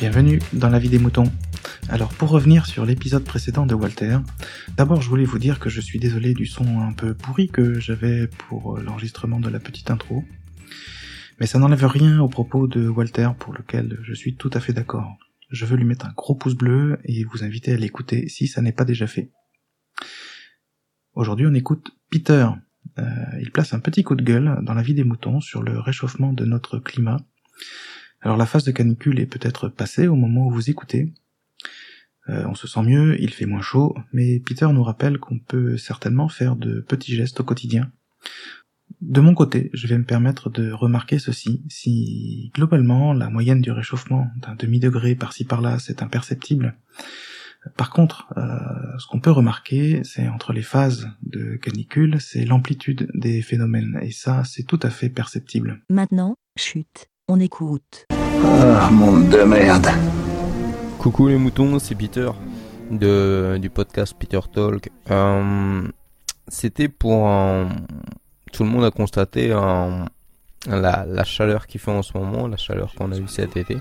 Bienvenue dans la vie des moutons. Alors pour revenir sur l'épisode précédent de Walter, d'abord je voulais vous dire que je suis désolé du son un peu pourri que j'avais pour l'enregistrement de la petite intro. Mais ça n'enlève rien au propos de Walter pour lequel je suis tout à fait d'accord. Je veux lui mettre un gros pouce bleu et vous inviter à l'écouter si ça n'est pas déjà fait. Aujourd'hui on écoute Peter. Euh, il place un petit coup de gueule dans la vie des moutons sur le réchauffement de notre climat. Alors la phase de canicule est peut-être passée au moment où vous écoutez, euh, on se sent mieux, il fait moins chaud, mais Peter nous rappelle qu'on peut certainement faire de petits gestes au quotidien. De mon côté, je vais me permettre de remarquer ceci. Si globalement la moyenne du réchauffement d'un demi-degré par-ci par-là c'est imperceptible, par contre, euh, ce qu'on peut remarquer, c'est entre les phases de canicule, c'est l'amplitude des phénomènes, et ça, c'est tout à fait perceptible. Maintenant, chute, on écoute. Ah, monde de merde. Coucou les moutons, c'est Peter de, du podcast Peter Talk. Euh, C'était pour tout le monde a constaté la, la chaleur qu'il fait en ce moment, la chaleur qu'on a eu cet été.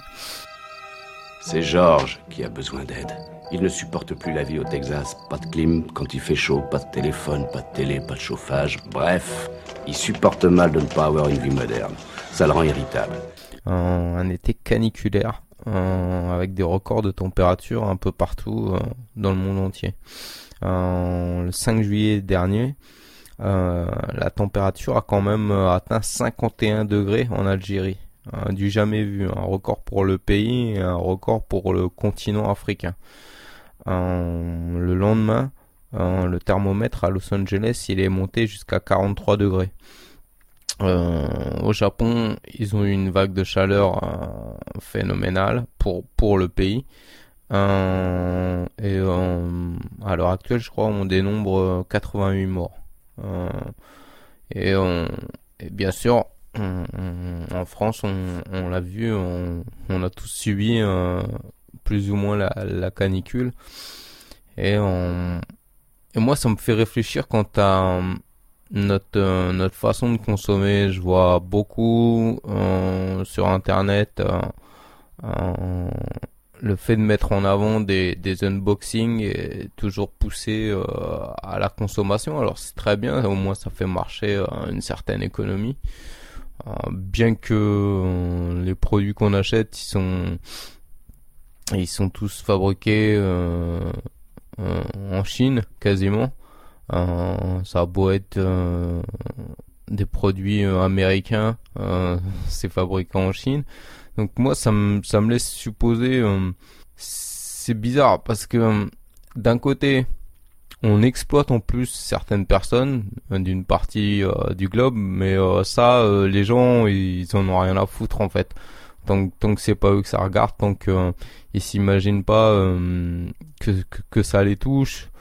C'est George qui a besoin d'aide. Il ne supporte plus la vie au Texas. Pas de clim quand il fait chaud, pas de téléphone, pas de télé, pas de chauffage. Bref, il supporte mal de ne pas avoir une vie moderne. Ça le rend irritable. un été caniculaire euh, avec des records de température un peu partout euh, dans le monde entier. Euh, le 5 juillet dernier, la température a quand même atteint 51 degrés en Algérie. du jamais vu, un record pour le pays et un record pour le continent africain. le lendemain, le thermomètre à Los Angeles, il est monté jusqu'à 43 degrés. Euh, au Japon, ils ont eu une vague de chaleur euh, phénoménale pour pour le pays. Euh, et à l'heure actuelle, je crois, on dénombre 88 morts. Et, et, bien sûr, en France, on, l'a vu, on, on, a tous subi plus ou moins la, la canicule. Et, et moi, ça me fait réfléchir quant à notre euh, notre façon de consommer je vois beaucoup euh, sur internet euh, le fait de mettre en avant des, des unboxings est toujours poussé à la consommation. Alors c'est très bien au moins ça fait marcher une certaine économie. Bien que les produits qu'on achète ils sont ils sont tous fabriqués en Chine quasiment ça a beau être euh, des produits euh, américains, c'est fabriqué en Chine. Donc moi, ça me ça me laisse supposer, c'est bizarre parce que d'un côté, on exploite en plus certaines personnes d'une partie du globe, mais ça, les gens, ils en ont rien à foutre en fait. Tant, tant que c'est pas eux que ça regarde, tant que ils s'imaginent pas que, que, que, ça les touche, euh,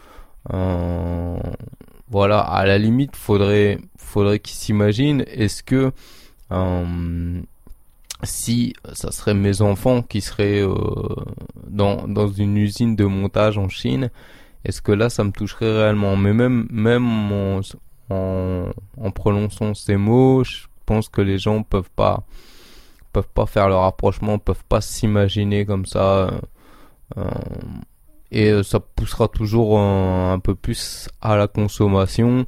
voilà, à la limite, faudrait, faudrait qu'ils s'imaginent, est-ce que euh, si ça serait mes enfants qui seraient euh, dans, dans une usine de montage en Chine, est-ce que là ça me toucherait réellement? Mais même, même en, en, prononçant ces mots, je pense que les gens peuvent pas peuvent pas faire le rapprochement, peuvent pas s'imaginer comme ça. Euh, et euh, ça poussera toujours un, peu plus à la consommation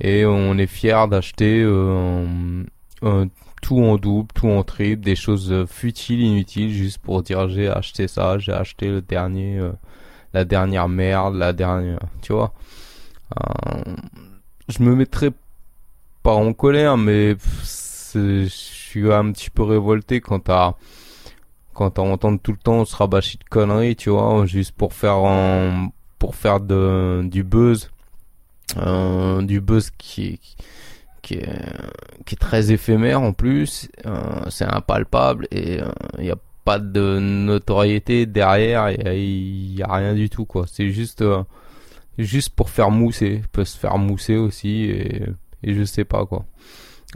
et on est fier d'acheter euh, tout en double, tout en triple, des choses futiles, inutiles, juste pour dire j'ai acheté ça, j'ai acheté le dernier, euh, la dernière merde, la dernière, tu vois. je me mettrai pas en colère, mais je suis un petit peu révolté quant à quand on entend tout le temps se rabâcher de conneries, tu vois, juste pour faire pour faire de, du buzz, euh, du buzz qui, qui est, très éphémère en plus, euh, c'est impalpable et il euh, n'y a pas de notoriété derrière, il y, a rien du tout quoi. C'est juste juste pour faire mousser, peut se faire mousser aussi et, et je sais pas quoi.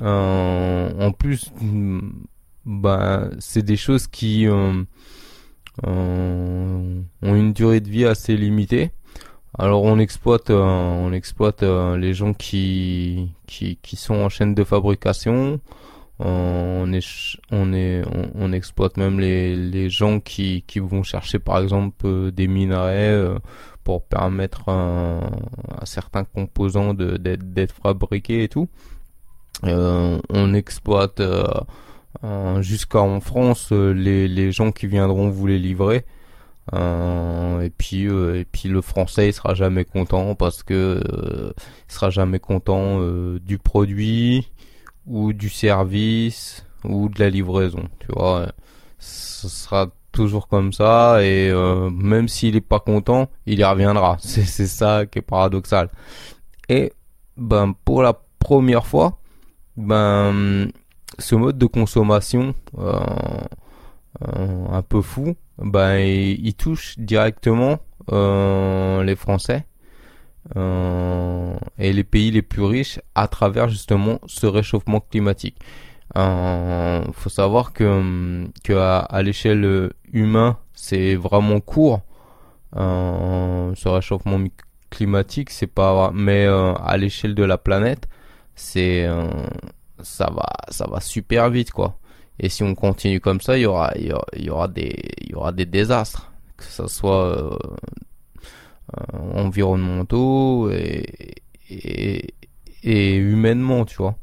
en plus bah, c'est des choses qui euh, euh, ont une durée de vie assez limitée. Alors on exploite, euh, on exploite les gens qui, qui, qui sont en chaîne de fabrication. on est on est on, exploite même les, les gens qui, qui vont chercher par exemple des minerais pour permettre à certains composants d'être fabriqués et tout on exploite jusqu'en France les, les gens qui viendront vous les livrer euh, et puis euh, et puis le français il sera jamais content parce que euh, il sera jamais content du produit ou du service ou de la livraison tu vois. Ce sera toujours comme ça et même s'il est pas content il y reviendra. C'est c'est ça qui est paradoxal. Et ben pour la première fois ben ce mode de consommation un peu fou ben il, touche directement euh, les Français euh, et les pays les plus riches à travers justement ce réchauffement climatique. Euh, faut savoir que, que à, l'échelle humaine c'est vraiment court. Euh, ce réchauffement climatique, c'est pas, mais euh, à l'échelle de la planète, c'est ça va ça va super vite quoi. Et si on continue comme ça, il y aura, il y aura, des, il y aura des désastres, que ce soit euh, euh, environnementaux et, et, et, humainement, tu vois.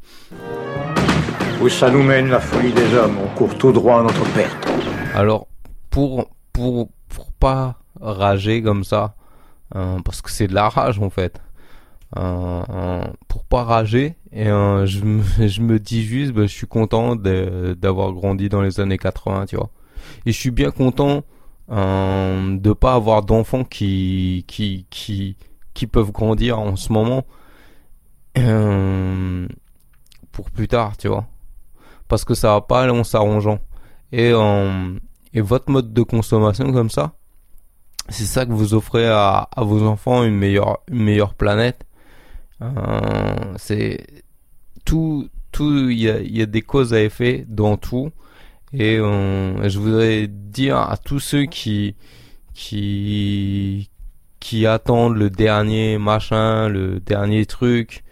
Où ça nous mène la folie des hommes? On court tout droit à notre perte. Alors, pour, pour, pour pas rager comme ça, hein, parce que c'est de la rage en fait, pour pas rager. Et je, me, je me dis juste bah, je suis content d'avoir grandi dans les années 80 tu vois. Et je suis bien content euh, de pas avoir d'enfants qui qui qui qui peuvent grandir en ce moment euh, pour plus tard tu vois. Parce que ça va pas aller en s'arrangeant. Et euh, et votre mode de consommation comme ça c'est ça que vous offrez à, à vos enfants une meilleure une meilleure planète. euh, c'est tout, tout, il y a, y a, des causes à effet dans tout. Et euh, je voudrais dire à tous ceux qui, qui, qui attendent le dernier machin, le dernier truc,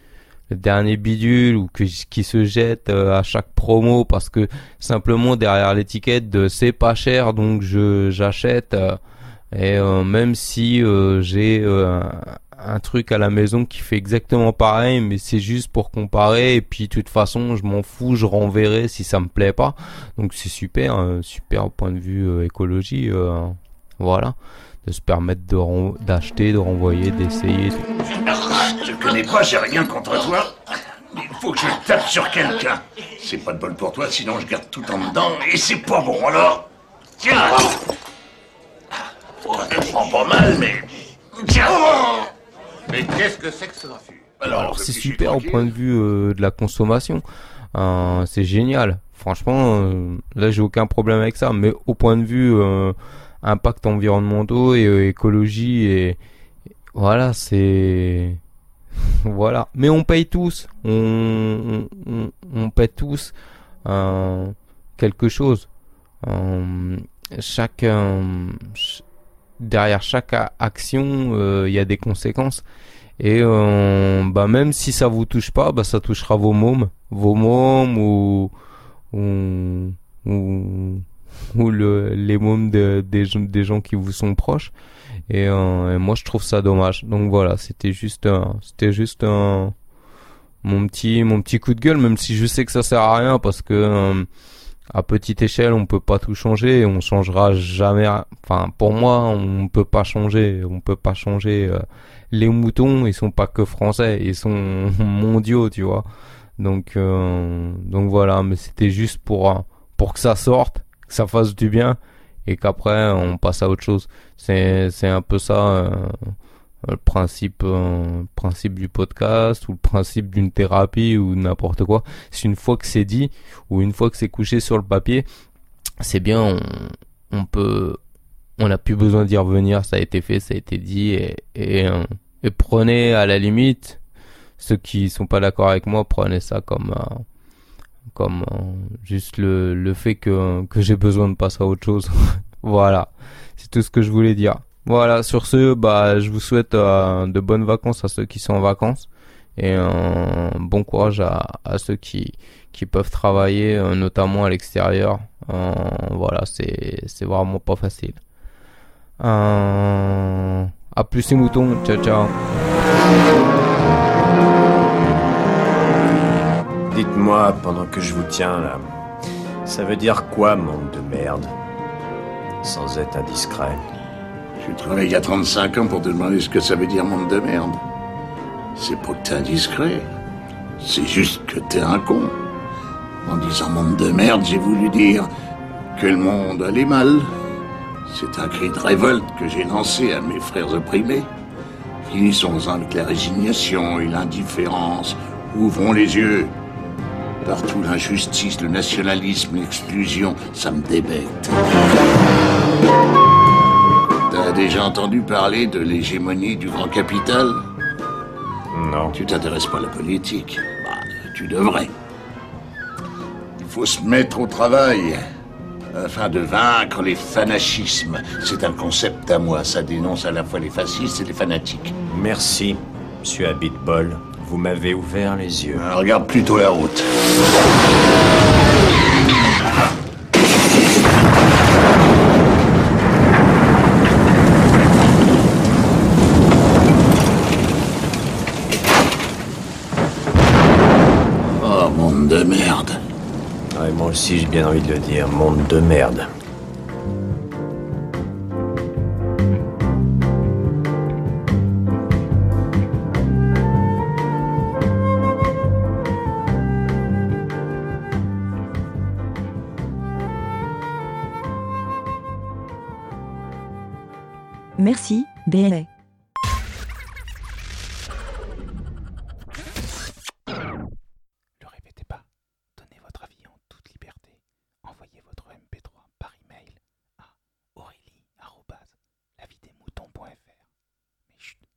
le dernier bidule ou que, qui se jettent euh, à chaque promo parce que simplement derrière l'étiquette de c'est pas cher donc je j'achète et même si j'ai un truc à la maison qui fait exactement pareil, mais c'est juste pour comparer. Et puis, de toute façon, je m'en fous, je renverrai si ça me plaît pas. Donc, c'est super, euh, super au point de vue euh, écologie. Euh, voilà, de se permettre de d'acheter, de renvoyer, d'essayer. Je connais pas, j'ai rien contre toi. Il faut que je tape sur quelqu'un. C'est pas de bol pour toi, sinon je garde tout en dedans et c'est pas bon alors. Tiens. Oh, pas mal, mais. Tiens. Mais qu'est-ce que c'est que ce refus Alors, c'est super au point de vue euh, de la consommation. Euh, c'est génial. Franchement, euh, là j'ai aucun problème avec ça. Mais au point de vue impact environnementaux et écologie et voilà, c'est voilà. Mais on paye tous. On, on, on paye tous quelque chose. chaque derrière chaque action, euh, il y a des conséquences. Et euh, bah même si ça vous touche pas, bah ça touchera vos mômes, vos mômes ou ou ou, le, les mômes de, des, des gens qui vous sont proches. Et, euh, moi je trouve ça dommage. Donc voilà, c'était juste c'était juste un mon petit mon petit coup de gueule, même si je sais que ça sert à rien parce que à petite échelle, on peut pas tout changer, on changera jamais. Enfin, pour moi, on peut pas changer, on peut pas changer. Euh, les moutons, ils sont pas que français, ils sont mondiaux, tu vois. Donc, euh, donc voilà. Mais c'était juste pour euh, pour que ça sorte, que ça fasse du bien, et qu'après on passe à autre chose. C'est c'est un peu ça le principe euh, principe du podcast ou le principe d'une thérapie ou n'importe quoi. C'est une fois que c'est dit ou une fois que c'est couché sur le papier c'est bien on, on peut on n'a plus besoin d'y revenir. Ça a été fait ça a été dit et, euh, prenez à la limite. Ceux qui sont pas d'accord avec moi prenez ça comme euh, comme juste le, le fait que, que j'ai besoin de passer à autre chose. Voilà. C'est tout ce que je voulais dire voilà, sur ce, bah, je vous souhaite euh, de bonnes vacances à ceux qui sont en vacances. Et bon courage à, ceux qui, peuvent travailler, notamment à l'extérieur. voilà, c'est, c'est vraiment pas facile. à plus les moutons, ciao ciao. Dites-moi, pendant que je vous tiens là, ça veut dire quoi, monde de merde Sans être indiscret? Je travaille il y a 35 ans pour te demander ce que ça veut dire monde de merde. C'est pas que t'es indiscret. C'est juste que t'es un con. En disant monde de merde, j'ai voulu dire que le monde allait mal. C'est un cri de révolte que j'ai lancé à mes frères opprimés. Finissons avec la résignation et l'indifférence. Ouvrons les yeux. Partout l'injustice, le nationalisme, l'exclusion, ça me débecte. Déjà entendu parler de l'hégémonie du grand capital Non. Tu t'intéresses pas à la politique bah, Tu devrais. Il faut se mettre au travail afin de vaincre les fanachismes. C'est un concept à moi, ça dénonce à la fois les fascistes et les fanatiques. Merci, monsieur Abitbol. Vous m'avez ouvert les yeux. Euh, regarde plutôt la route. Oh, monde de merde. Moi aussi, j'ai bien envie de le dire. Monde de merde. Merci, BLA.